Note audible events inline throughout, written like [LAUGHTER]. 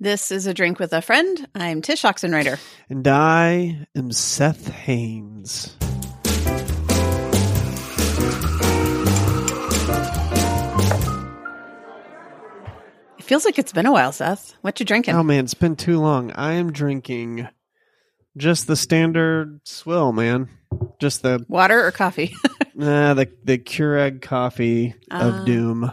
This is a drink with a friend. I'm Tsh Oxenreider. And I am Seth Haines. It feels like it's been a while, Seth. What you drinking? Oh man, it's been too long. I am drinking just the standard swill, man. Just the Water or coffee? [LAUGHS] nah, the the Keurig coffee Ah. of doom.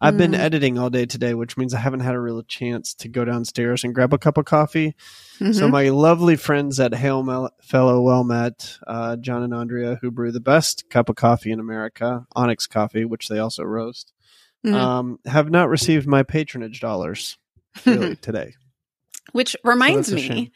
I've been Mm. editing all day today, which means I haven't had a real chance to go downstairs and grab a cup of coffee. So Mhm. my lovely friends at Hail Mel- Fellow Well Met, uh, John and Andrea, who brew the best cup of coffee in America, Onyx Coffee, which they also roast, Mhm. um, have not received my patronage dollars really [LAUGHS] today. Which reminds So me.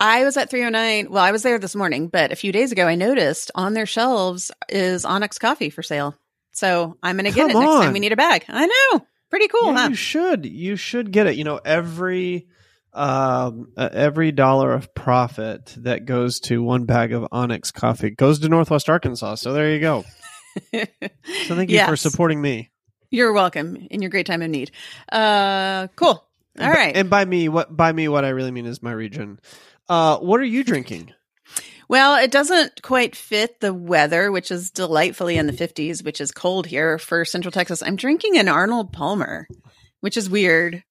I was at 309. Well, I was there this morning, but a few days ago, I noticed on their shelves is Onyx Coffee for sale. So I'm going to get Come it next time we need a bag. I know. Pretty cool, Yeah, huh? You should. You should get it. You know, every um, uh, every dollar of profit that goes to one bag of Onyx coffee goes to Northwest Arkansas. So there you go. [LAUGHS] So thank you for supporting me. You're welcome in your great time of need. Uh, cool. All right. And by me, what by me, what I really mean is my region. Uh, what are you drinking? Well, it doesn't quite fit the weather, which is delightfully in the 50s, which is cold here for Central Texas. I'm drinking an Arnold Palmer, which is weird.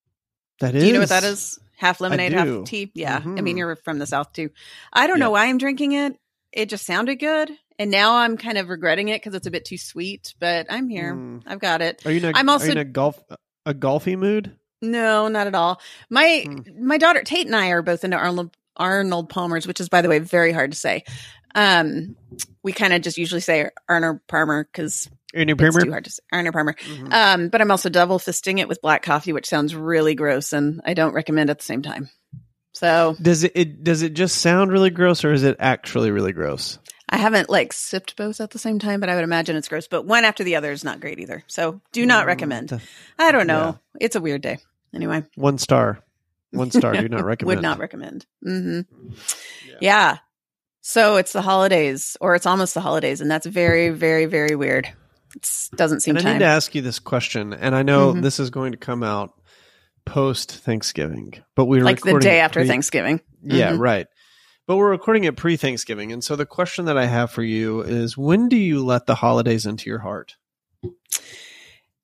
That Do you know what that is? Half lemonade, half tea. Yeah. I Mhm. mean, you're from the South too. I don't know why I'm drinking it. It just sounded good. And now I'm kind of regretting it because it's a bit too sweet, but I'm here. Mm. I've got it. Are you in a, I'm are also- you in a golf a golfy mood? No, not at all. My Hmm. my daughter Tate and I are both into Arnold Arnold Palmer's, which is by the way very hard to say. Um, we kind of just usually say Arnold Palmer because Are you in a it's Premier? too hard to say. Arnold Palmer. Mhm. Um, but I'm also double fisting it with black coffee, which sounds really gross, and I don't recommend at the same time. So Does it, it does it just sound really gross, or is it actually really gross? I haven't like sipped both at the same time, but I would imagine it's gross. But one after the other is not great either. So do not Mm, recommend. I don't know. It's a weird day. Anyway. One star. One [LAUGHS] star. Do not recommend. Would not recommend. hmm Yeah. Yeah. So it's the holidays, or it's almost the holidays, and that's very, very, very weird. It doesn't seem And I need to ask you this question, and I know Mhm. this is going to come out post Thanksgiving, but we're like the day after pre- Thanksgiving. Yeah, Mhm. right. But we're recording it pre Thanksgiving, and so the question that I have for you is: When do you let the holidays into your heart?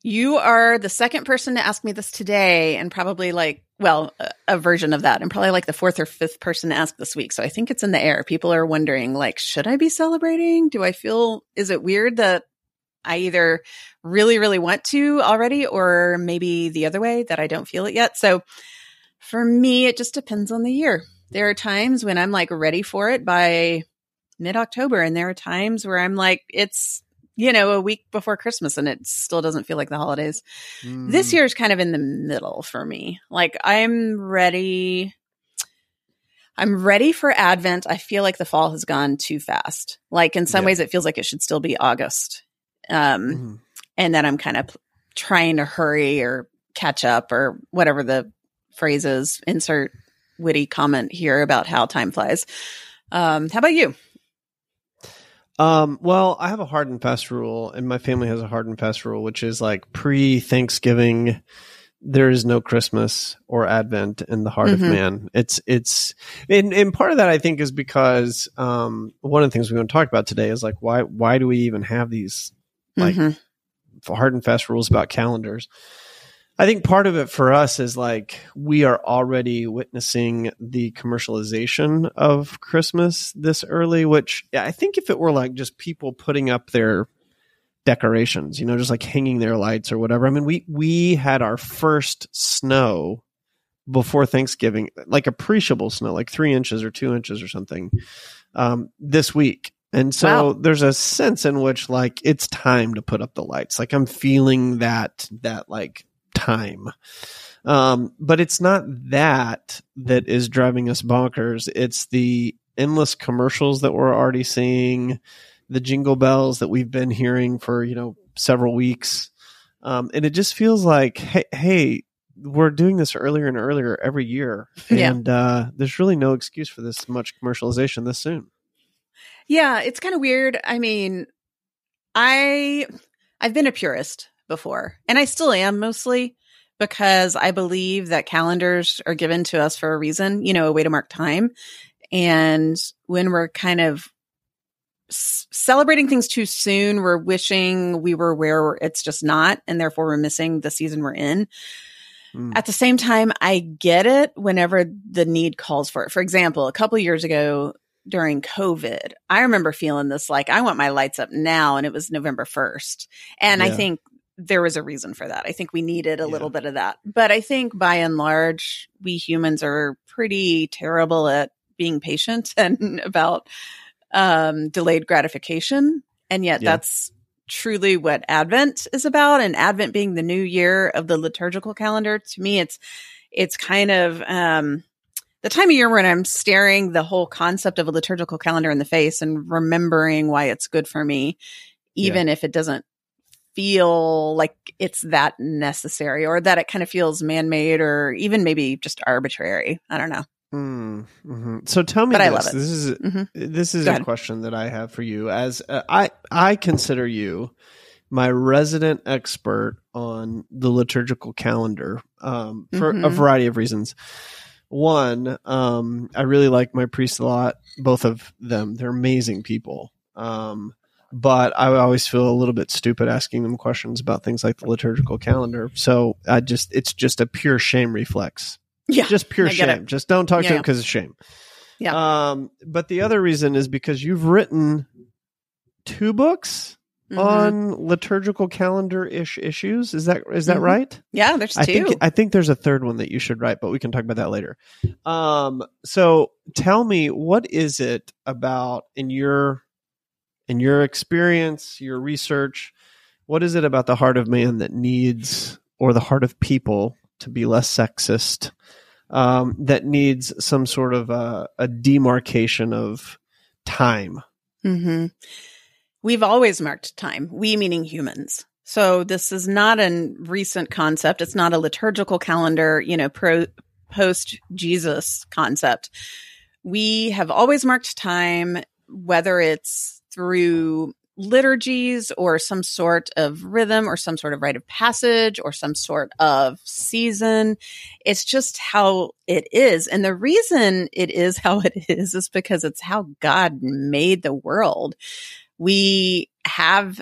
You are the second person to ask me this today, and probably like, well, a, version of that, and probably like the fourth or fifth person to ask this week. So I think it's in the air. People are wondering, like, should I be celebrating? Do I feel, is it weird that I either really, really want to already, or maybe the other way that I don't feel it yet? So for me, it just depends on the year. There are times when I'm like ready for it by mid October, and there are times where I'm like, it's, you know, a week before Christmas and it still doesn't feel like the holidays. This Mm, year is kind of in the middle for me. Like I'm ready. I'm ready for Advent. I feel like the fall has gone too fast. Like in some Yeah. ways, it feels like it should still be August. Um, Mhm. and then I'm kind of trying to hurry or catch up or whatever the phrase is. Insert witty comment here about how time flies. Um, how about you? Um, well, I have a hard and fast rule, and my family has a hard and fast rule, which is like pre Thanksgiving, there is no Christmas or Advent in the heart Mhm. of man. It's it's and, and part of that I think is because um one of the things we want to talk about today is like why why do we even have these like Mhm. hard and fast rules about calendars. I think part of it for us is like we are already witnessing the commercialization of Christmas this early, which I think if it were like just people putting up their decorations, you know, just like hanging their lights or whatever. I mean, we we had our first snow before Thanksgiving, like appreciable snow, like three inches or two inches or something, um, this week. And so Wow. there's a sense in which like it's time to put up the lights. Like I'm feeling that that like time. Um, but it's not that that is driving us bonkers. It's the endless commercials that we're already seeing, the jingle bells that we've been hearing for, you know, several weeks. Um, and it just feels like, hey, hey, we're doing this earlier and earlier every year. Yeah. And uh, there's really no excuse for this much commercialization this soon. Yeah, it's kind of weird. I mean, I I've been a purist before, and I still am mostly, because I believe that calendars are given to us for a reason, you know, a way to mark time. And when we're kind of s- celebrating things too soon, we're wishing we were where it's just not, and therefore we're missing the season we're in. Mm. At the same time, I get it whenever the need calls for it. For example, a couple years ago during COVID, I remember feeling this like, I want my lights up now. And it was November 1st. And I think there was a reason for that. I think we needed a Yeah. little bit of that. But I think by and large, we humans are pretty terrible at being patient [LAUGHS] and about um, delayed gratification. And yet Yeah. that's truly what Advent is about. And Advent being the new year of the liturgical calendar, to me, it's it's kind of um, the time of year when I'm staring the whole concept of a liturgical calendar in the face and remembering why it's good for me, even if it doesn't feel like it's that necessary or that it kind of feels man made or even maybe just arbitrary. I don't know. Mm, mhm. So tell me But this. I love it. This is Mhm. this is a question that I have for you. As uh, I I consider you my resident expert on the liturgical calendar um, for a Mhm. variety of reasons. One, um, I really like my priests a lot. Both of them, they're amazing people. Um, but I always feel a little bit stupid asking them questions about things like the liturgical calendar. So I just, it's just a pure shame reflex Yeah. just pure shame. Just don't talk to Yeah, him yeah. because of shame. Yeah. Um, but the other reason is because you've written two books Mhm. on liturgical calendar ish issues. Is that is that Mhm. right? yeah, there's two. I think I think there's a third one that you should write, but we can talk about that later. Um, so tell me, what is it about in your in your experience, your research? What is it about the heart of man that needs, or the heart of people, to be less sexist? Um, that needs some sort of a, a demarcation of time. hmm We've always marked time, we meaning humans. So this is not a recent concept. It's not a liturgical calendar, you know, pro post Jesus concept. We have always marked time, whether it's through liturgies or some sort of rhythm or some sort of rite of passage or some sort of season. It's just how it is. And the reason it is [LAUGHS] how it is is because it's how God made the world. We have,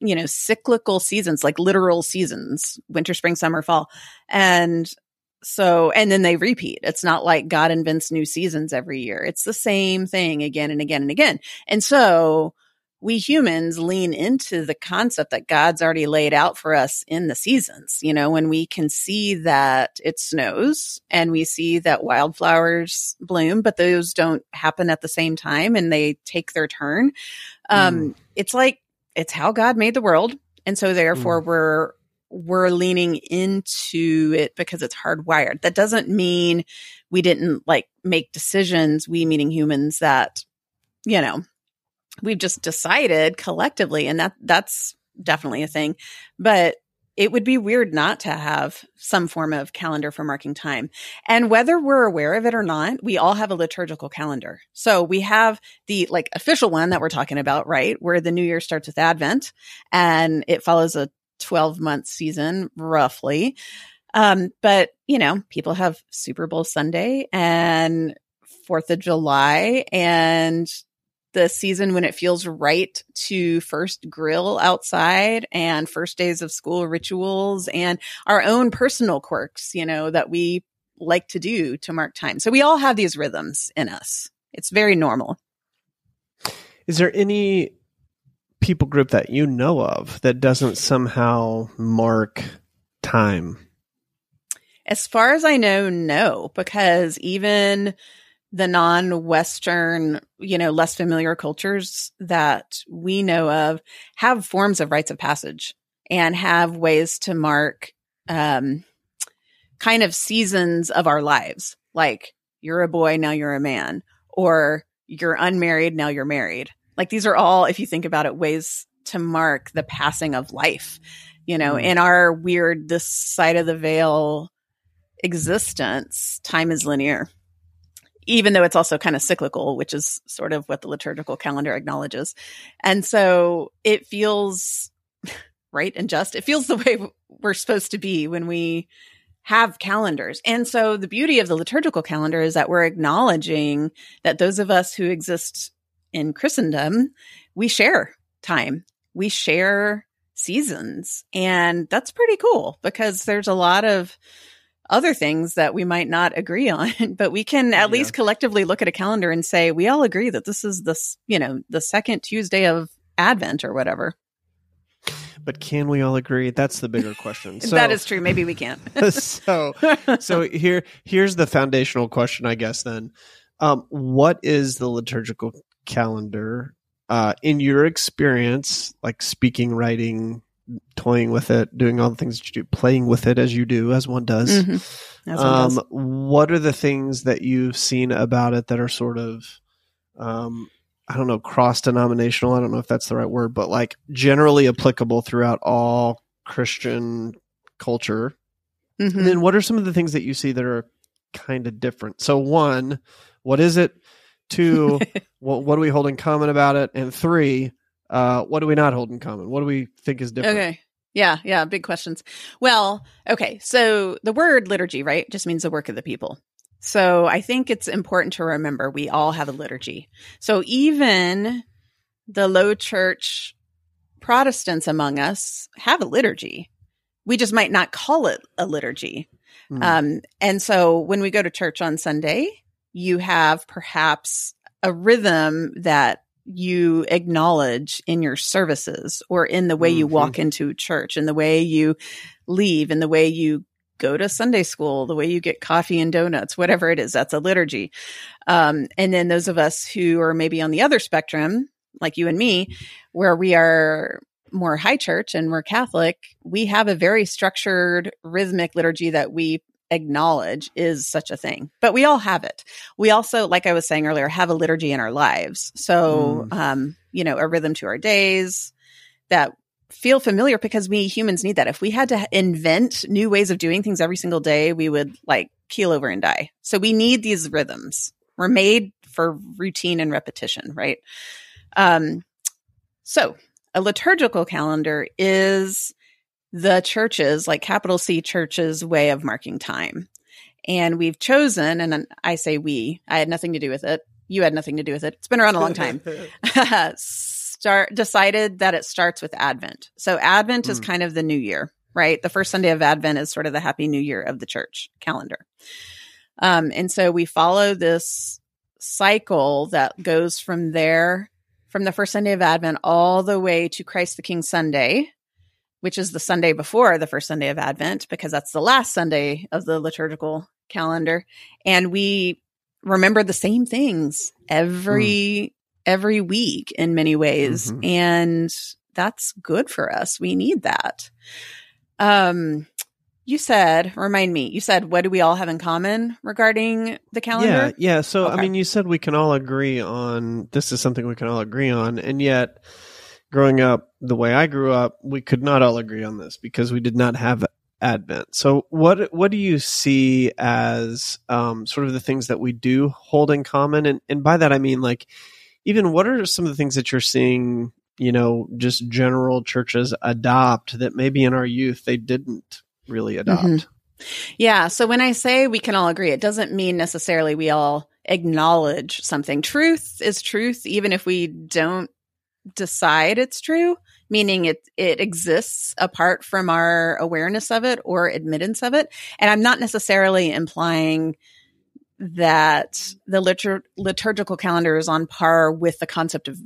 you know, cyclical seasons, like literal seasons, winter, spring, summer, fall. And so, and then they repeat. It's not like God invents new seasons every year. It's the same thing again and again and again. And so we humans lean into the concept that God's already laid out for us in the seasons. You know, when we can see that it snows and we see that wildflowers bloom, but those don't happen at the same time and they take their turn. Um, it's like, it's how God made the world. And so therefore we're, we're leaning into it because it's hardwired. That doesn't mean we didn't like make decisions, we meaning humans that, you know, we've just decided collectively and that that's definitely a thing. But it would be weird not to have some form of calendar for marking time. And whether we're aware of it or not, we all have a liturgical calendar. So we have the like official one that we're talking about, right? Where the new year starts with Advent and it follows a 12 month season roughly. Um, but you know, people have Super Bowl Sunday and Fourth of July and the season when it feels right to first grill outside and first days of school rituals and our own personal quirks, you know, that we like to do to mark time. So we all have these rhythms in us. It's very normal. Is there any people group that you know of that doesn't somehow mark time? As far as I know, no, because even the non-Western, you know, less familiar cultures that we know of have forms of rites of passage and have ways to mark um, kind of seasons of our lives. Like you're a boy, now you're a man, or you're unmarried, now you're married. Like these are all, if you think about it, ways to mark the passing of life. You know, Mm. in our weird, this side of the veil existence, time is linear even though it's also kind of cyclical, which is sort of what the liturgical calendar acknowledges. And so it feels [LAUGHS] right and just. It feels the way we're supposed to be when we have calendars. And so the beauty of the liturgical calendar is that we're acknowledging that those of us who exist in Christendom, we share time. We share seasons. And that's pretty cool because there's a lot of other things that we might not agree [LAUGHS] on, but we can at yeah. least collectively look at a calendar and say, we all agree that this is this, you know, the second Tuesday of Advent or whatever. But can we all agree? That's the bigger question. [LAUGHS] So, that is true. Maybe we can't. [LAUGHS] so, so here, here's the foundational question, I guess. Then, um, what is the liturgical calendar uh, in your experience? Like speaking, writing, toying with it, doing all the things that you do, playing with it as you do, as one does. Mm-hmm. As one um, does. What are the things that you've seen about it that are sort of, um, I don't know, cross denominational? I don't know if that's the right word, but like generally applicable throughout all Christian culture. Mm-hmm. And then what are some of the things that you see that are kind of different? So, one, what is it? Two, [LAUGHS] what, what do we hold in common about it? And three, uh, what do we not hold in common? What do we think is different? Okay. Yeah, yeah, big questions. Well, okay, so the word liturgy, right, just means the work of the people. So I think it's important to remember we all have a liturgy. So even the low church Protestants among us have a liturgy. We just might not call it a liturgy. Mm. Um, and so when we go to church on Sunday, you have perhaps a rhythm that you acknowledge in your services or in the way mm-hmm. you walk into church in the way you leave in the way you go to Sunday school, the way you get coffee and donuts, whatever it is, that's a liturgy. Um, and then those of us who are maybe on the other spectrum, like you and me, where we are more high church and we're Catholic, we have a very structured rhythmic liturgy that we acknowledge is such a thing, but we all have it. We also, like I was saying earlier, have a liturgy in our lives. So, mm. um, you know, a rhythm to our days that feel familiar because we humans need that. If we had to invent new ways of doing things every single day, we would like keel over and die. So we need these rhythms. We're made for routine and repetition, right? Um, so a liturgical calendar is the churches, like capital C churches, way of marking time. And we've chosen, and I say we, I had nothing to do with it. You had nothing to do with it. It's been around a long time. [LAUGHS] [LAUGHS] Start decided that it starts with Advent. So Advent mm. is hmm. kind of the new year, right? The first Sunday of Advent is sort of the happy new year of the church calendar. Um, and so we follow this cycle that goes from there, from the first Sunday of Advent all the way to Christ the King Sunday, which is the Sunday before the first Sunday of Advent, because that's the last Sunday of the liturgical calendar. And we remember the same things every mm. every week in many ways. Mm-hmm. And that's good for us. We need that. Um you said, remind me, you said, what do we all have in common regarding the calendar? Yeah, yeah. So, okay. I mean, you said we can all agree on this is something we can all agree on. And yet, growing up the way I grew up, we could not all agree on this because we did not have Advent. So, what what do you see as um, sort of the things that we do hold in common? And and by that I mean like even what are some of the things that you're seeing? You know, just general churches adopt that maybe in our youth they didn't really adopt. Mm-hmm. Yeah. So when I say we can all agree, it doesn't mean necessarily we all acknowledge something. Truth is truth, even if we don't decide it's true, meaning it it exists apart from our awareness of it or admittance of it. And I'm not necessarily implying that the litur- liturgical calendar is on par with the concept of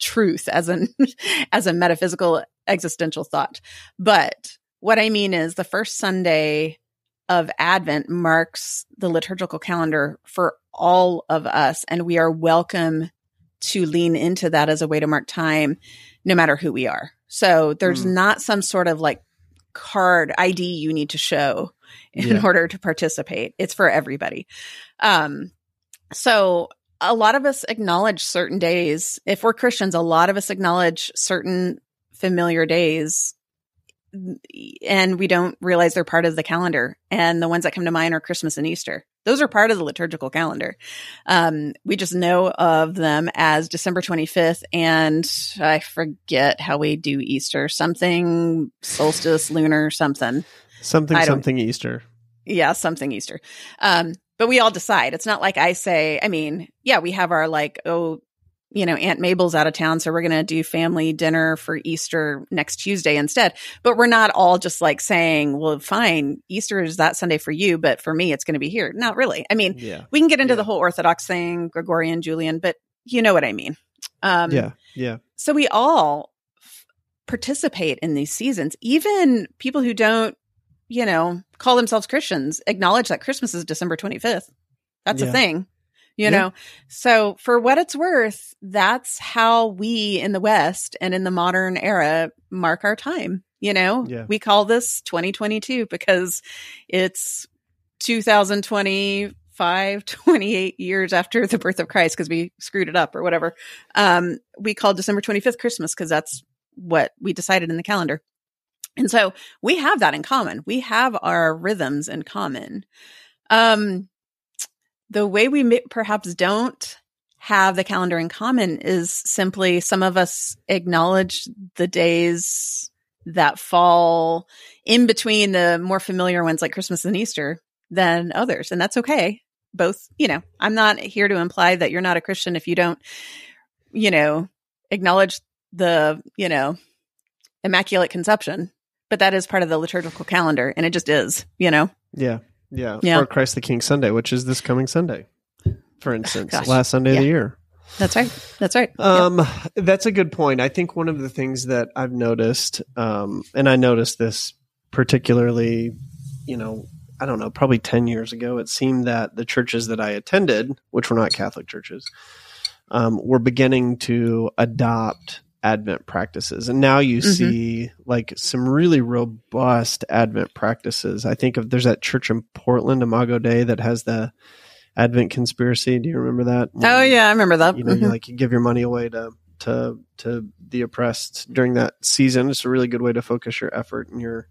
truth as an [LAUGHS] as a metaphysical existential thought. But what I mean is the first Sunday of Advent marks the liturgical calendar for all of us and we are welcome to lean into that as a way to mark time, no matter who we are. So there's mm. not some sort of like card ID you need to show in yeah. order to participate. It's for everybody. Um, so a lot of us acknowledge certain days. If we're Christians, a lot of us acknowledge certain familiar days and we don't realize they're part of the calendar. And the ones that come to mind are Christmas and Easter. Those are part of the liturgical calendar. Um, we just know of them as December 25th, and I forget how we do Easter. Something solstice, lunar, something. Something, something Easter. Yeah, something Easter. Um, but we all decide. It's not like I say, I mean, yeah, we have our like, oh, you know, Aunt Mabel's out of town, so we're going to do family dinner for Easter next Tuesday instead. But we're not all just like saying, well, fine, Easter is that Sunday for you, but for me, it's going to be here. Not really. I mean, Yeah. we can get into Yeah. the whole Orthodox thing, Gregorian, Julian, but you know what I mean. Um, yeah. Yeah. so we all f- participate in these seasons. Even people who don't, you know, call themselves Christians acknowledge that Christmas is December 25th. That's Yeah. a thing, you Yeah. know? So for what it's worth, that's how we in the West and in the modern era mark our time. You know, Yeah. we call this 2022 because it's 2025, [LAUGHS] 28 years after the birth of Christ because we screwed it up or whatever. Um, we call December 25th Christmas because that's what we decided in the calendar. And so we have that in common. We have our rhythms in common. Um, the way we may, perhaps don't have the calendar in common is simply some of us acknowledge the days that fall in between the more familiar ones like Christmas and Easter than others. And that's okay. Both, you know, I'm not here to imply that you're not a Christian if you don't, you know, acknowledge the, you know, Immaculate Conception, but that is part of the liturgical calendar and it just is, you know. Yeah. Yeah. Yeah. Or Christ the King Sunday, which is this coming Sunday, for instance, Gosh. last Sunday of the year. That's right. That's right. Um, that's a good point. I think one of the things that I've noticed, um, and I noticed this particularly, you know, I don't know, probably 10 years ago, it seemed that the churches that I attended, which were not Catholic churches, um, were beginning to adopt Advent practices. And now you Mhm. see like some really robust Advent practices. I think of there's that church in Portland, Imago Dei, that has the Advent conspiracy. Do you remember that? oh yeah, I remember that. you know, you Mhm. like you give your money away to to to the oppressed during that season. It's a really good way to focus your effort and your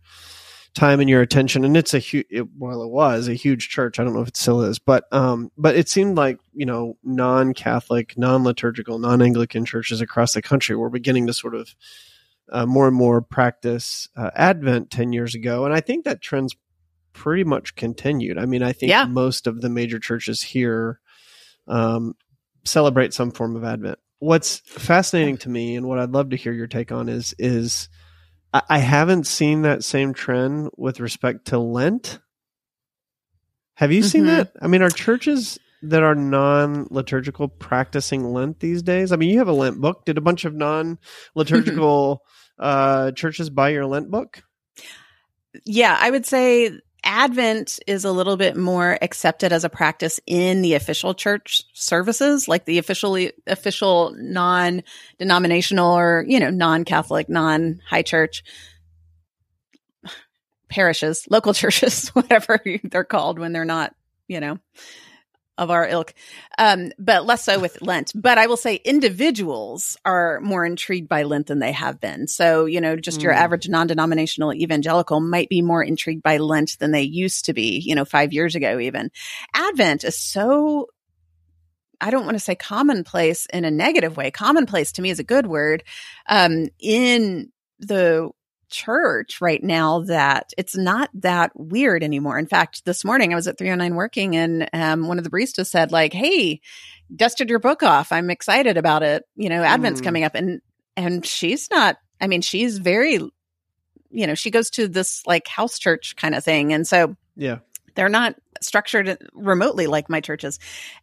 time and your attention. And it's a huge, it, well, it was a huge church. I don't know if it still is, but um, but it seemed like you know non-Catholic, non-liturgical, non-Anglican churches across the country were beginning to sort of uh, more and more practice uh, Advent ten years ago, and I think that trend's pretty much continued. I mean, I think Yeah. most of the major churches here um, celebrate some form of Advent. What's fascinating to me, and what I'd love to hear your take on, is is I, I haven't seen that same trend with respect to Lent. Have you seen Mhm. that? I mean, are churches that are non liturgical practicing Lent these days? I mean, you have a Lent book. Did a bunch of non liturgical [LAUGHS] uh, churches buy your Lent book? Yeah, I would say Advent is a little bit more accepted as a practice in the official church services, like the officially official non-denominational or you know non-Catholic, non-high church parishes, local [LAUGHS] churches, whatever they're called when they're not, you know, of our ilk. Um, but less so with Lent. But I will say individuals are more intrigued by Lent than they have been. So, you know, just your Mm. average non denominational evangelical might be more intrigued by Lent than they used to be, you know, five years ago, even. Advent is so. I don't want to say commonplace in a negative way. Commonplace to me is a good word. Um, in the church right now that it's not that weird anymore. In fact, this morning I was at 309 working and um, one of the baristas said like, "Hey, dusted your book off. I'm excited about it. You know, Advent's Mm. coming up." And and she's not I mean, she's very you know, she goes to this like house church kind of thing. And so Yeah. They're not structured remotely like my churches.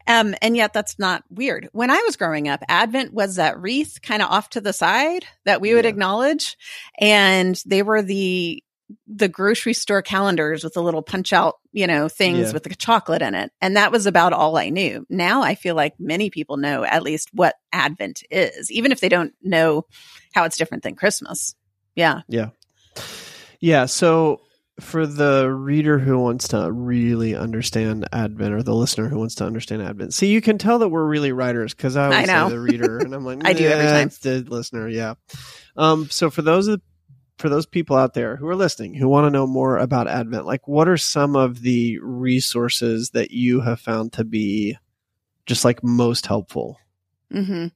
Um, and yet that's not weird. When I was growing up, Advent was that wreath kind of off to the side that we would Yeah. acknowledge. And they were the the grocery store calendars with the little punch out, you know, things Yeah. with the chocolate in it. And that was about all I knew. Now I feel like many people know at least what Advent is, even if they don't know how it's different than Christmas. Yeah. Yeah. Yeah. So for the reader who wants to really understand Advent or the listener who wants to understand Advent, see, you can tell that we're really writers because I always I know. say the reader and I'm [LAUGHS] like, I do every "Nah, time." the listener. Yeah. Um, so for those for those people out there who are listening who want to know more about Advent, like what are some of the resources that you have found to be just like most helpful? Mm-hmm.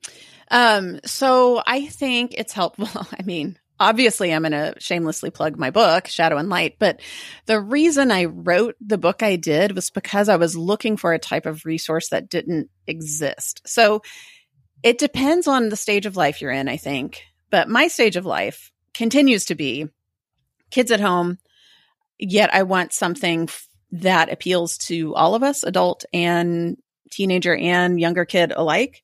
Um, so I think it's helpful. [LAUGHS] I mean, obviously I'm going to shamelessly plug my book, Shadow and Light, but the reason I wrote the book I did was because I was looking for a type of resource that didn't exist. So it depends on the stage of life you're in, I think. But my stage of life continues to be kids at home, yet I want something that appeals to all of us, adult and teenager and younger kid alike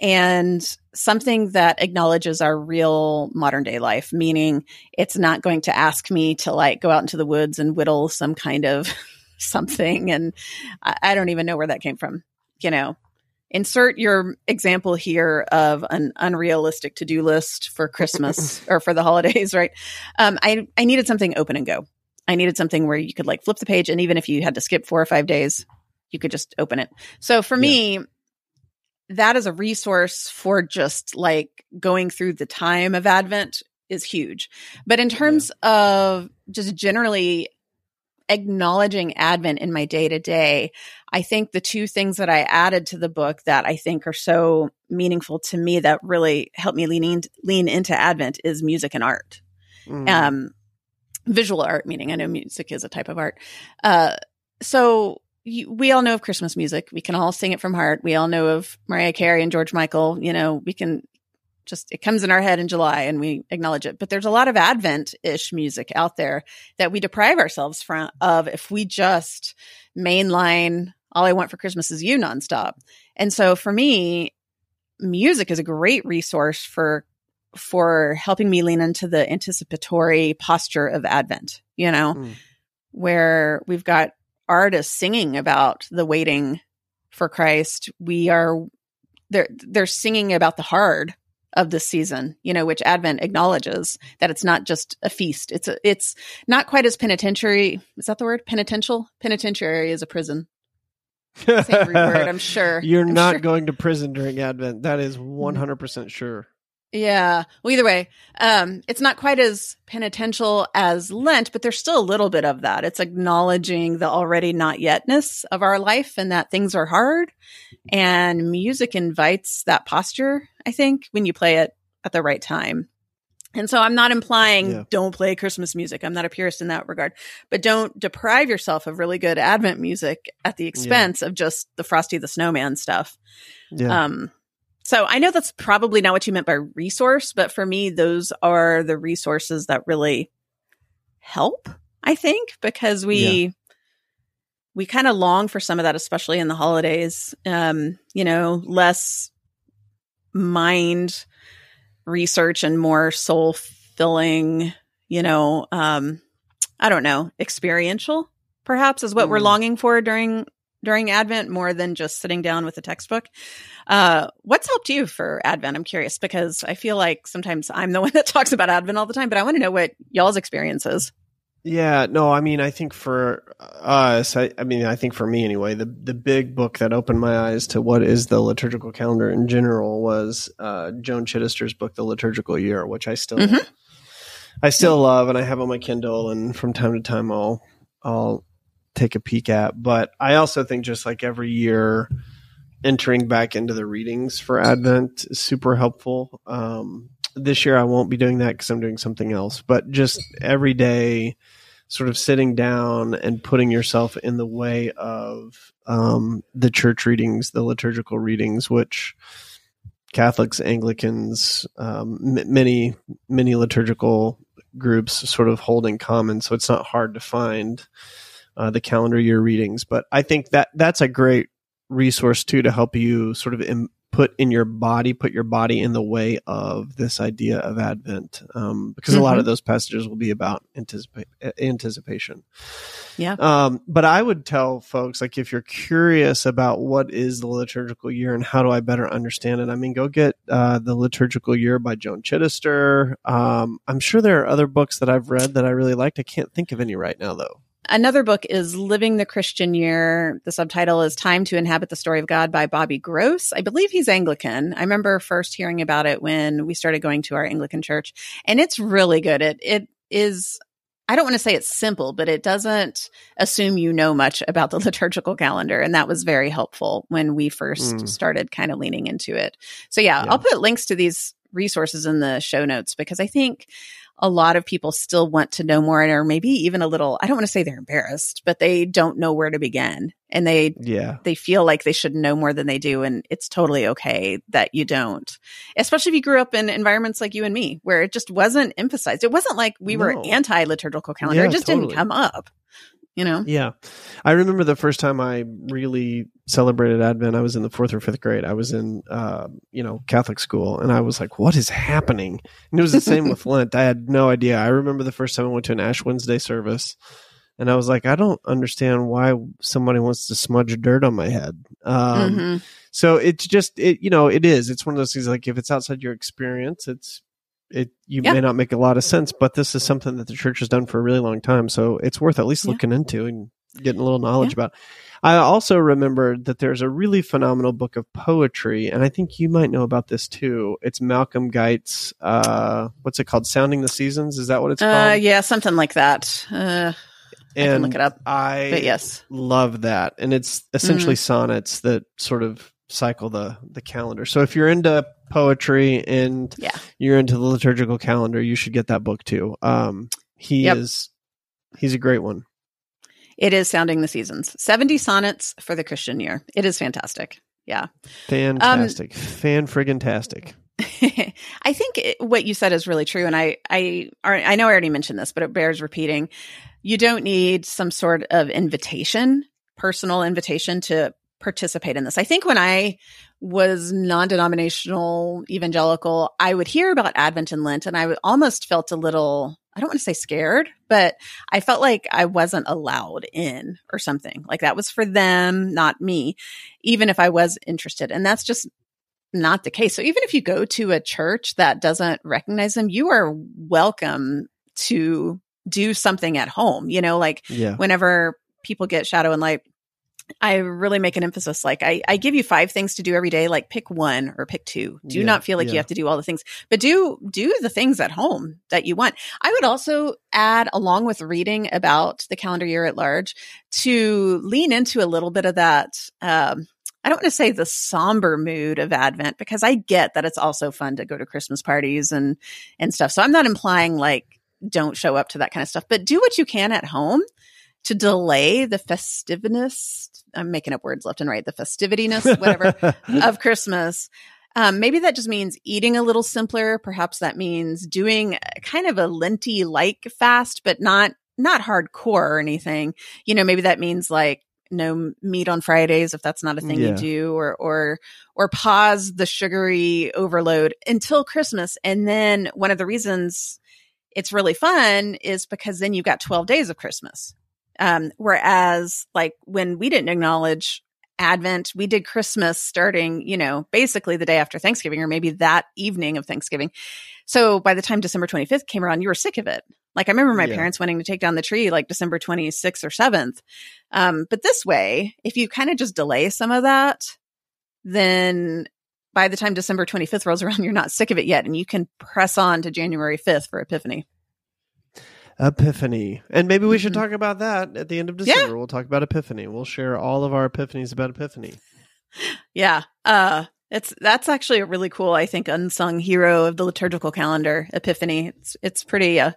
and something that acknowledges our real modern day life, meaning it's not going to ask me to like go out into the woods and whittle some kind of [LAUGHS] something. And I, I don't even know where that came from. You know, insert your example here of an unrealistic to do list for Christmas [LAUGHS] or for the holidays, right? Um, I, I needed something open and go. I needed something where you could like flip the page. And even if you had to skip four or five days, you could just open it. So for yeah. me, that as a resource for just like going through the time of Advent is huge. But in terms yeah. of just generally acknowledging Advent in my day to day, I think the two things that I added to the book that I think are so meaningful to me that really help me lean in, lean into Advent is music and art. Mm. Um, visual art, meaning I know music is a type of art. Uh, so you, we all know of Christmas music. We can all sing it from heart. We all know of Mariah Carey and George Michael. You know, we can just, it comes in our head in July and we acknowledge it. But there's a lot of Advent ish music out there that we deprive ourselves from of if we just mainline all I want for Christmas is you nonstop. And so for me, music is a great resource for for helping me lean into the anticipatory posture of Advent, you know, mm. where we've got artists singing about the waiting for Christ. We are they're they're singing about the hard of this season, you know, which Advent acknowledges that it's not just a feast. It's a, it's not quite as penitentiary. Is that the word? Penitential? Penitentiary is a prison. Same word, [LAUGHS] I'm sure. You're I'm not sure. going to prison during Advent. That is mm-hmm. 100% sure. Yeah. Well, either way, um, it's not quite as penitential as Lent, but there's still a little bit of that. It's acknowledging the already not yetness of our life and that things are hard. And music invites that posture, I think, when you play it at the right time. And so I'm not implying yeah. don't play Christmas music. I'm not a purist in that regard, but don't deprive yourself of really good Advent music at the expense yeah. of just the Frosty the Snowman stuff. Yeah. Um, so I know that's probably not what you meant by resource, but for me, those are the resources that really help, I think, because we, yeah. we kind of long for some of that, especially in the holidays. Um, you know, less mind research and more soul filling, you know, um, I don't know, experiential perhaps is what mm. we're longing for during during Advent more than just sitting down with a textbook. Uh, what's helped you for Advent? I'm curious because I feel like sometimes I'm the [LAUGHS] one that talks about Advent all the time, but I want to know what y'all's experience is. Yeah, no, I mean, I think for us, I, I, mean, I think for me anyway, the the big book that opened my eyes to what is the liturgical calendar in general was uh, Joan Chittister's book, The Liturgical Year, which I still, mm-hmm. I still love, and I have on my Kindle, and from time to time I'll I'll take a peek at. But I also think just like every year, entering back into the readings for Advent is super helpful. Um, this year I won't be doing that because I'm doing something else. But just every day, sort of sitting down and putting yourself in the way of um, the church readings, the liturgical readings, which Catholics, Anglicans, um, m- many many liturgical groups sort of hold in common. So it's not hard to find uh, the calendar year readings. But I think that that's a great resource too to help you sort of Im- put in your body, put your body in the way of this idea of Advent, um, because mm-hmm. a lot of mm-hmm. those passages will be about anticipa- anticipation. Yeah. Um, but I would tell folks like if you're curious about what is the liturgical year and how do I better understand it, I mean, go get uh, the liturgical year by Joan Chittister. Um, I'm sure there are other books that I've read that I really liked. I can't think of any right now though. Another book is Living the Christian Year. The subtitle is Time to Inhabit the Story of God by Bobby Gross. I believe he's Anglican. I remember first hearing about it when we started going to our Anglican church, and it's really good. It it is I don't want to say it's simple, but it doesn't assume you know much about the [LAUGHS] liturgical calendar. And that was very helpful when we first mm. started kind of leaning into it. So, yeah, yeah, I'll put links to these resources in the show notes because I think a lot of people still want to know more and or maybe even a little i don't want to say they're embarrassed but they don't know where to begin. And they yeah. they feel like they should know more than they do. And it's totally okay that you don't especially if you grew up in environments like you and me where it just wasn't emphasized. It wasn't like we no. were anti liturgical calendar. Yeah, it just totally. didn't come up you know? Yeah. I remember the first time I really celebrated Advent, I was in the fourth or fifth grade. I was in, uh, you know, Catholic school, and I was like, what is happening? And it was the same with [LAUGHS] Lent. I had no idea. I remember the first time I went to an Ash Wednesday service, and I was like, I don't understand why somebody wants to smudge dirt on my head. Um, mm-hmm. So it's just, it, you know, it is. It's one of those things like if it's outside your experience, it's it you yeah. may not make a lot of sense, but this is something that the church has done for a really long time, so it's worth at least yeah. looking into and getting a little knowledge yeah. about. I also remembered that there's a really phenomenal book of poetry, and I think you might know about this too. It's Malcolm Guite's uh, what's it called? Sounding the Seasons. Is that what it's uh, called? Yeah, something like that. Uh, and I can look it up. I but yes, love that, and it's essentially mm. sonnets that sort of cycle the the calendar. So if you're into poetry and yeah. you're into the liturgical calendar, you should get that book too. Um, he yep. is he's a great one. It is sounding the seasons. 70 sonnets for the Christian year. It is fantastic. Yeah. Fantastic. Um, Fan friggin' tastic. [LAUGHS] I think it, what you said is really true, and I, I, I know I already mentioned this, but it bears repeating. You don't need some sort of invitation, personal invitation to participate in this. I think when I was non-denominational evangelical, I would hear about Advent and Lent and I almost felt a little I don't want to say scared, but I felt like I wasn't allowed in or something. Like that was for them, not me, even if I was interested. And that's just not the case. So even if you go to a church that doesn't recognize them, you are welcome to do something at home. You know, like yeah. whenever people get shadow and light I really make an emphasis. Like I, I give you five things to do every day. Like pick one or pick two. Do yeah, not feel like yeah. you have to do all the things, but do do the things at home that you want. I would also add, along with reading about the calendar year at large, to lean into a little bit of that. Um, I don't want to say the somber mood of Advent because I get that it's also fun to go to Christmas parties and and stuff. So I'm not implying like don't show up to that kind of stuff, but do what you can at home to delay the festiveness. I'm making up words left and right, the festivitiness, whatever, [LAUGHS] of Christmas. Um, maybe that just means eating a little simpler. Perhaps that means doing kind of a linty like fast, but not not hardcore or anything. You know, maybe that means like no meat on Fridays if that's not a thing yeah. you do, or or or pause the sugary overload until Christmas. And then one of the reasons it's really fun is because then you've got 12 days of Christmas. Um, whereas like when we didn't acknowledge Advent, we did Christmas starting, you know, basically the day after Thanksgiving or maybe that evening of Thanksgiving. So by the time December 25th came around, you were sick of it. Like I remember my yeah. parents wanting to take down the tree like December 26th or 7th. Um, but this way, if you kind of just delay some of that, then by the time December 25th rolls around, [LAUGHS] you're not sick of it yet and you can press on to January 5th for Epiphany. Epiphany. And maybe we should mm-hmm. talk about that at the end of December. Yeah. We'll talk about Epiphany. We'll share all of our epiphanies about Epiphany. [LAUGHS] Yeah. Uh it's that's actually a really cool, I think, unsung hero of the liturgical calendar, Epiphany. It's it's pretty uh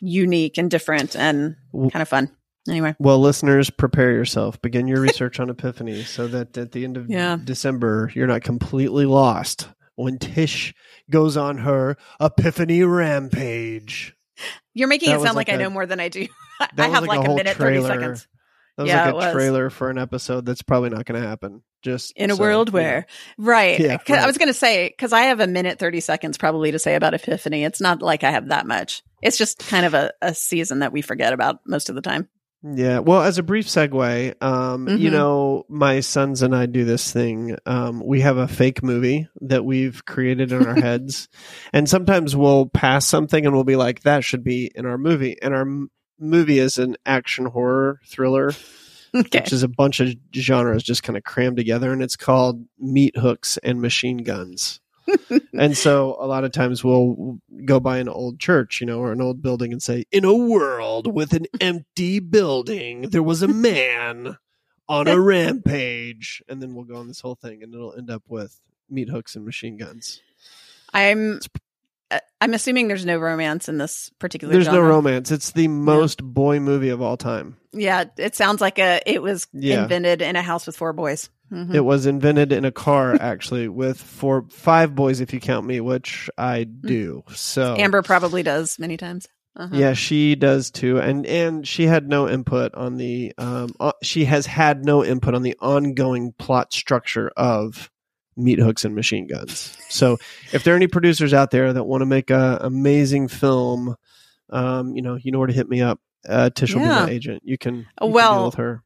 unique and different and kind of fun. Anyway. Well, listeners, prepare yourself. Begin your [LAUGHS] research on Epiphany so that at the end of yeah. December you're not completely lost when Tsh goes on her Epiphany rampage. You're making that it sound like, like a, I know more than I do. [LAUGHS] I have like, like a, a minute, trailer. 30 seconds. That was yeah, like a trailer for an episode that's probably not going to happen. Just in a so, world where, yeah. right. Yeah, right. I was going to say, because I have a minute, 30 seconds probably to say about Epiphany. It's not like I have that much. It's just kind of a, a season that we forget about most of the time. Yeah. Well, as a brief segue, um, mm-hmm. you know, my sons and I do this thing. Um, we have a fake movie that we've created in our [LAUGHS] heads. And sometimes we'll pass something and we'll be like, that should be in our movie. And our movie is an action horror thriller, [LAUGHS] Okay. which is a bunch of genres just kind of crammed together, and it's called Meat Hooks and Machine Guns. And so a lot of times we'll go by an old church, you know, or an old building and say, In a world with an empty building, there was a [LAUGHS] man on a [LAUGHS] rampage. And then we'll go on this whole thing and it'll end up with meat hooks and machine guns. I'm uh, I'm assuming there's no romance in this particular There's no romance. It's the most boy movie of all time. Yeah, it sounds like a it was Yeah. invented in a house with four boys. Mhm. It was invented in a car, [LAUGHS] actually, with four, five boys, if you count me, which I do. So Amber probably does many times. Uh-huh. Yeah, she does too, and and she had no input on the. Um, uh, she has had no input on the ongoing plot structure of meat hooks and machine guns. So, if there are any producers out there that want to make a amazing film, um, you know, you know where to hit me up. Uh, Tsh will be my agent. You can, you Oh, can well, deal with her.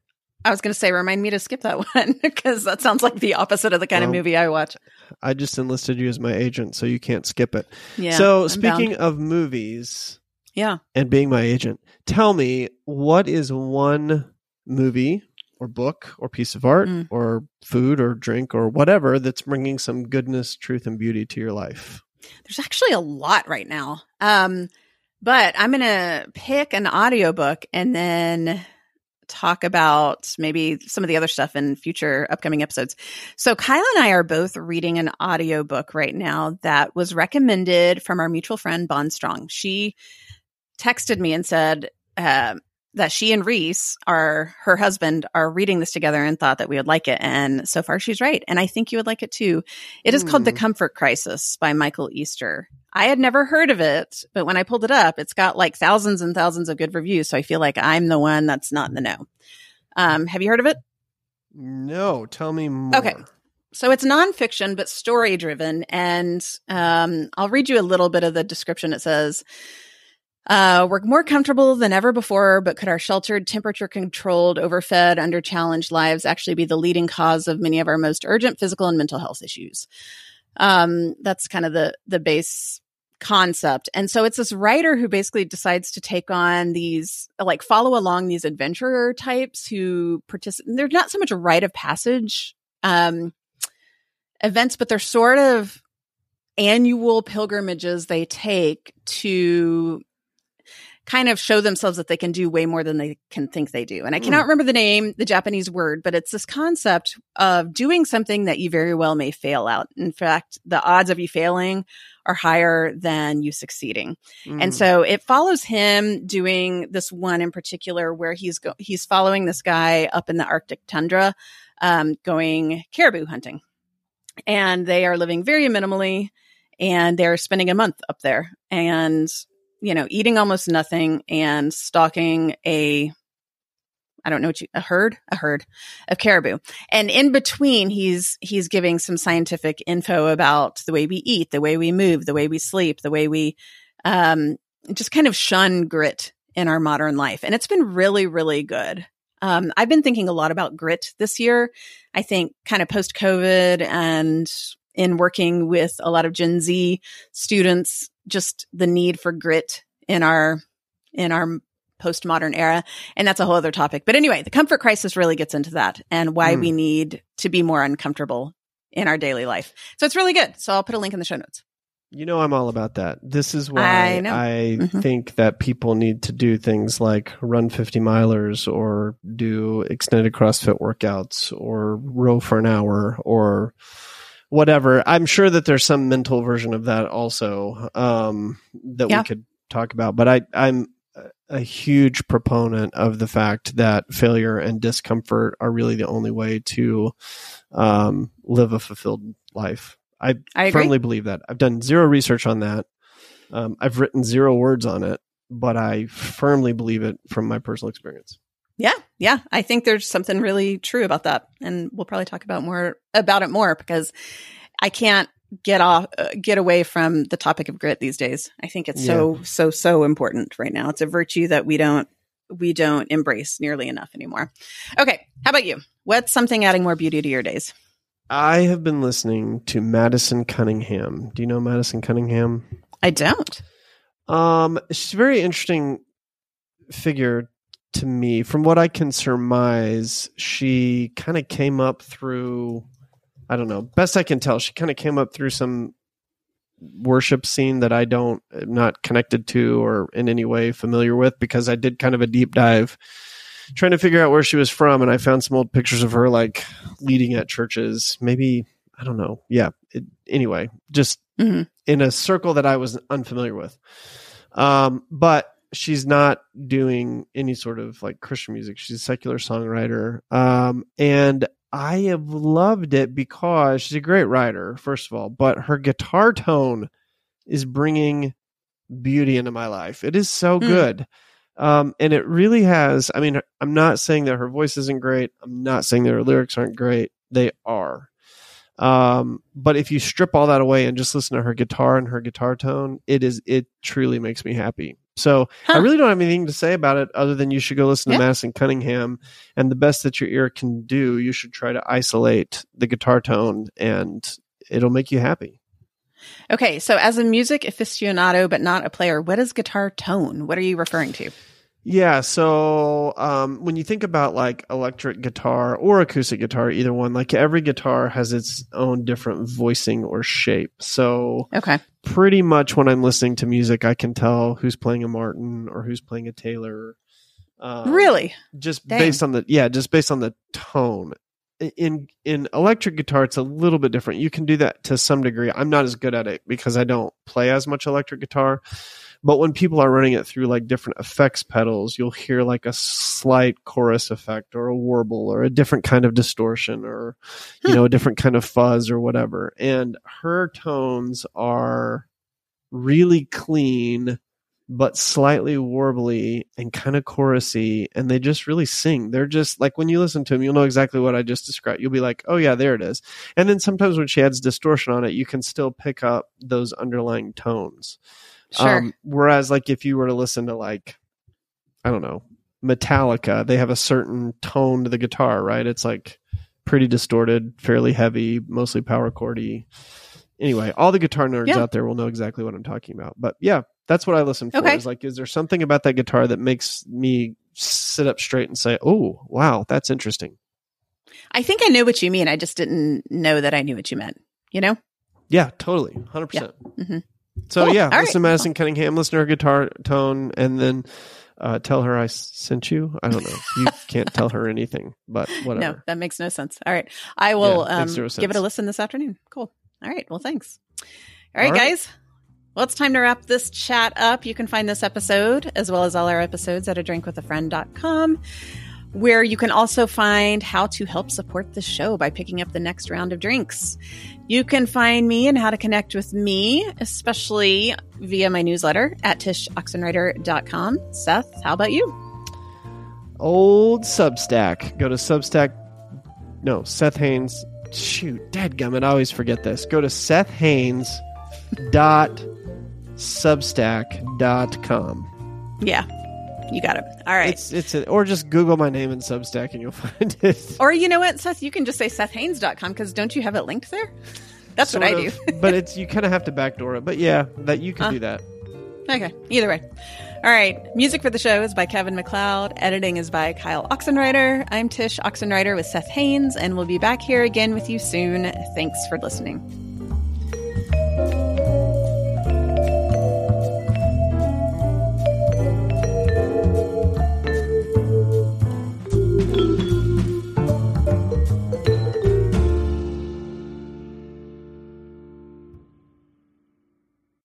I was going to say, remind me to skip that [LAUGHS] one because that sounds like the opposite of the kind of movie I watch. I just enlisted you as my agent, so you can't skip it. Yeah. so, I'm speaking down. of movies, yeah, and being my agent, tell me what is one movie or book or piece of art Mm. or food or drink or whatever that's bringing some goodness, truth, and beauty to your life? there's actually a lot right now. Um, but I'm going to pick an audiobook and then talk about maybe some of the other stuff in future upcoming episodes. So Kyle and I are both reading an audiobook right now that was recommended from our mutual friend Bond Strong. She texted me and said uh, that she and Reese, are her husband, are reading this together and thought that we would like it. And so far, she's right, and I think you would like it too. It is called The Hmm. Comfort Crisis by Michael Easter. I had never heard of it, but when I pulled it up, it's got like thousands and thousands of good reviews. So I feel like I'm the one that's not in the know. Um, have you heard of it? No, tell me more. Okay. So it's nonfiction, but story driven. And um, I'll read you a little bit of the description. It says, uh, we're more comfortable than ever before, but could our sheltered, temperature controlled, overfed, under challenged lives actually be the leading cause of many of our most urgent physical and mental health issues? Um, that's kind of the, the base concept. And so it's this writer who basically decides to take on these, like follow along these adventurer types who participate. They're not so much a rite of passage, um, events, but they're sort of annual pilgrimages they take to kind of show themselves that they can do way more than they can think they do. And I cannot remember the name, the Japanese word, but it's this concept of doing something that you very well may fail out. In fact, the odds of you failing are higher than you succeeding. Mm. And so it follows him doing this one in particular where he's go- he's following this guy up in the Arctic tundra, um, going caribou hunting, and they are living very minimally, and they're spending a month up there, and you know, eating almost nothing and stalking a I don't know what you a herd, a herd of caribou. And in between he's he's giving some scientific info about the way we eat, the way we move, the way we sleep, the way we um just kind of shun grit in our modern life. And it's been really really good. Um I've been thinking a lot about grit this year. I think kind of post COVID and in working with a lot of Gen Z students just the need for grit in our in our postmodern era and that's a whole other topic but anyway the comfort crisis really gets into that and why Hmm. we need to be more uncomfortable in our daily life so it's really good so i'll put a link in the show notes You know, I'm all about that. This is why I. I Mhm. think that people need to do things like run 50 milers or do extended CrossFit workouts or row for an hour or whatever. I'm sure that there's some mental version of that also um, that Yeah. we could talk about. But I, I'm a- huge proponent of the fact that failure and discomfort are really the only way to um, live a fulfilled life. I i firmly believe that. I've done zero research on that. Um, I've written zero words on it, but I firmly believe it from my personal experience. Yeah yeah i think there's something really true about that and we'll probably talk about more about it more because i can't get off uh, get away from the topic of grit these days. I think it's so so so important right now. It's a virtue that we don't we don't embrace nearly enough anymore. Okay how about you? What's something adding more beauty to your days? I have been listening to Madison Cunningham. Do you know Madison Cunningham? i don't. Um, she's a very interesting figure to me, from what I can surmise, she kind of came up through, I don't know, best I can tell, she kind of came up through some worship scene that I don't, am not connected to or in any way familiar with because I did kind of a deep dive trying to figure out where she was from. And I found some old pictures of her like leading at churches, maybe, I don't know. Yeah. It, anyway, just hmm in a circle that I was unfamiliar with. Um, but she's not doing any sort of like Christian music. She's a secular songwriter. Um, and I have loved it because she's a great writer, first of all, but her guitar tone is bringing beauty into my life. It is so Hmm. good. Um, and it really has. I mean, I'm not saying that her voice isn't great. I'm not saying that her lyrics aren't great. They are. Um, but if you strip all that away and just listen to her guitar and her guitar tone, it is it truly makes me happy. So I really don't have anything to say about it other than you should go listen to Yeah. Madison Cunningham and the best that your ear can do, you should try to isolate the guitar tone and it'll make you happy. Okay, so as a music aficionado but not a player, what is guitar tone? What are you referring to? Yeah, so um, when you think about like electric guitar or acoustic guitar, either one, like every guitar has its own different voicing or shape. So Okay. pretty much when I'm listening to music, I can tell who's playing a Martin or who's playing a Taylor. Um, really? Just Dang. based on the yeah, just based on the tone. In in electric guitar, it's a little bit different. You can do that to some degree. I'm not as good at it because I don't play as much electric guitar. But when people are running it through like different effects pedals, you'll hear like a slight chorus effect or a warble or a different kind of distortion or you Hmm. know a different kind of fuzz or whatever. And her tones are really clean but slightly warbly and kind of chorusy and they just really sing they're just like when you listen to them you'll know exactly what i just described you'll be like oh yeah there it is and then sometimes when she adds distortion on it you can still pick up those underlying tones Sure. um, whereas like if you were to listen to like i don't know metallica they have a certain tone to the guitar right it's like pretty distorted fairly heavy mostly power chordy anyway all the guitar nerds Yeah. out there will know exactly what i'm talking about but yeah that's what i listen for Okay. is like is there something about that guitar that makes me sit up straight and say oh wow that's interesting I think I know what you mean. I just didn't know that I knew what you meant. You know? yeah totally 100% Mhm. So Cool. yeah All right. listen to madison cunningham listen to her guitar tone and then uh, tell her I sent you i don't know you [LAUGHS] can't tell her anything but whatever No, that makes no sense. All right. I will Yeah, um, give it a listen this afternoon. Cool. All right. Well, thanks. All right, All right. guys. Well, it's time to wrap this chat up. You can find this episode as well as all our episodes at a drink with a drinkwithafriend.com, where you can also find how to help support the show by picking up the next round of drinks. You can find me and how to connect with me, especially via my newsletter at tshoxenreider.com. Seth, how about you? old substack go to substack no seth haines shoot dadgummit i always forget this go to seth haines dot substack dot com Yeah, you got it. All right. it's it's a, or just google my name in substack and you'll [LAUGHS] find it Or you know what, Seth, you can just say sethhaines.com because don't you have it linked there? That's what I Sort do. but it's you kind of have to backdoor it but yeah that you can Uh. do that Okay, either way. All right. Music for the show is by Kevin MacLeod. Editing is by Kyle Oxenreider. I'm Tsh Oxenreider with Seth Haines, and we'll be back here again with you soon. Thanks for listening.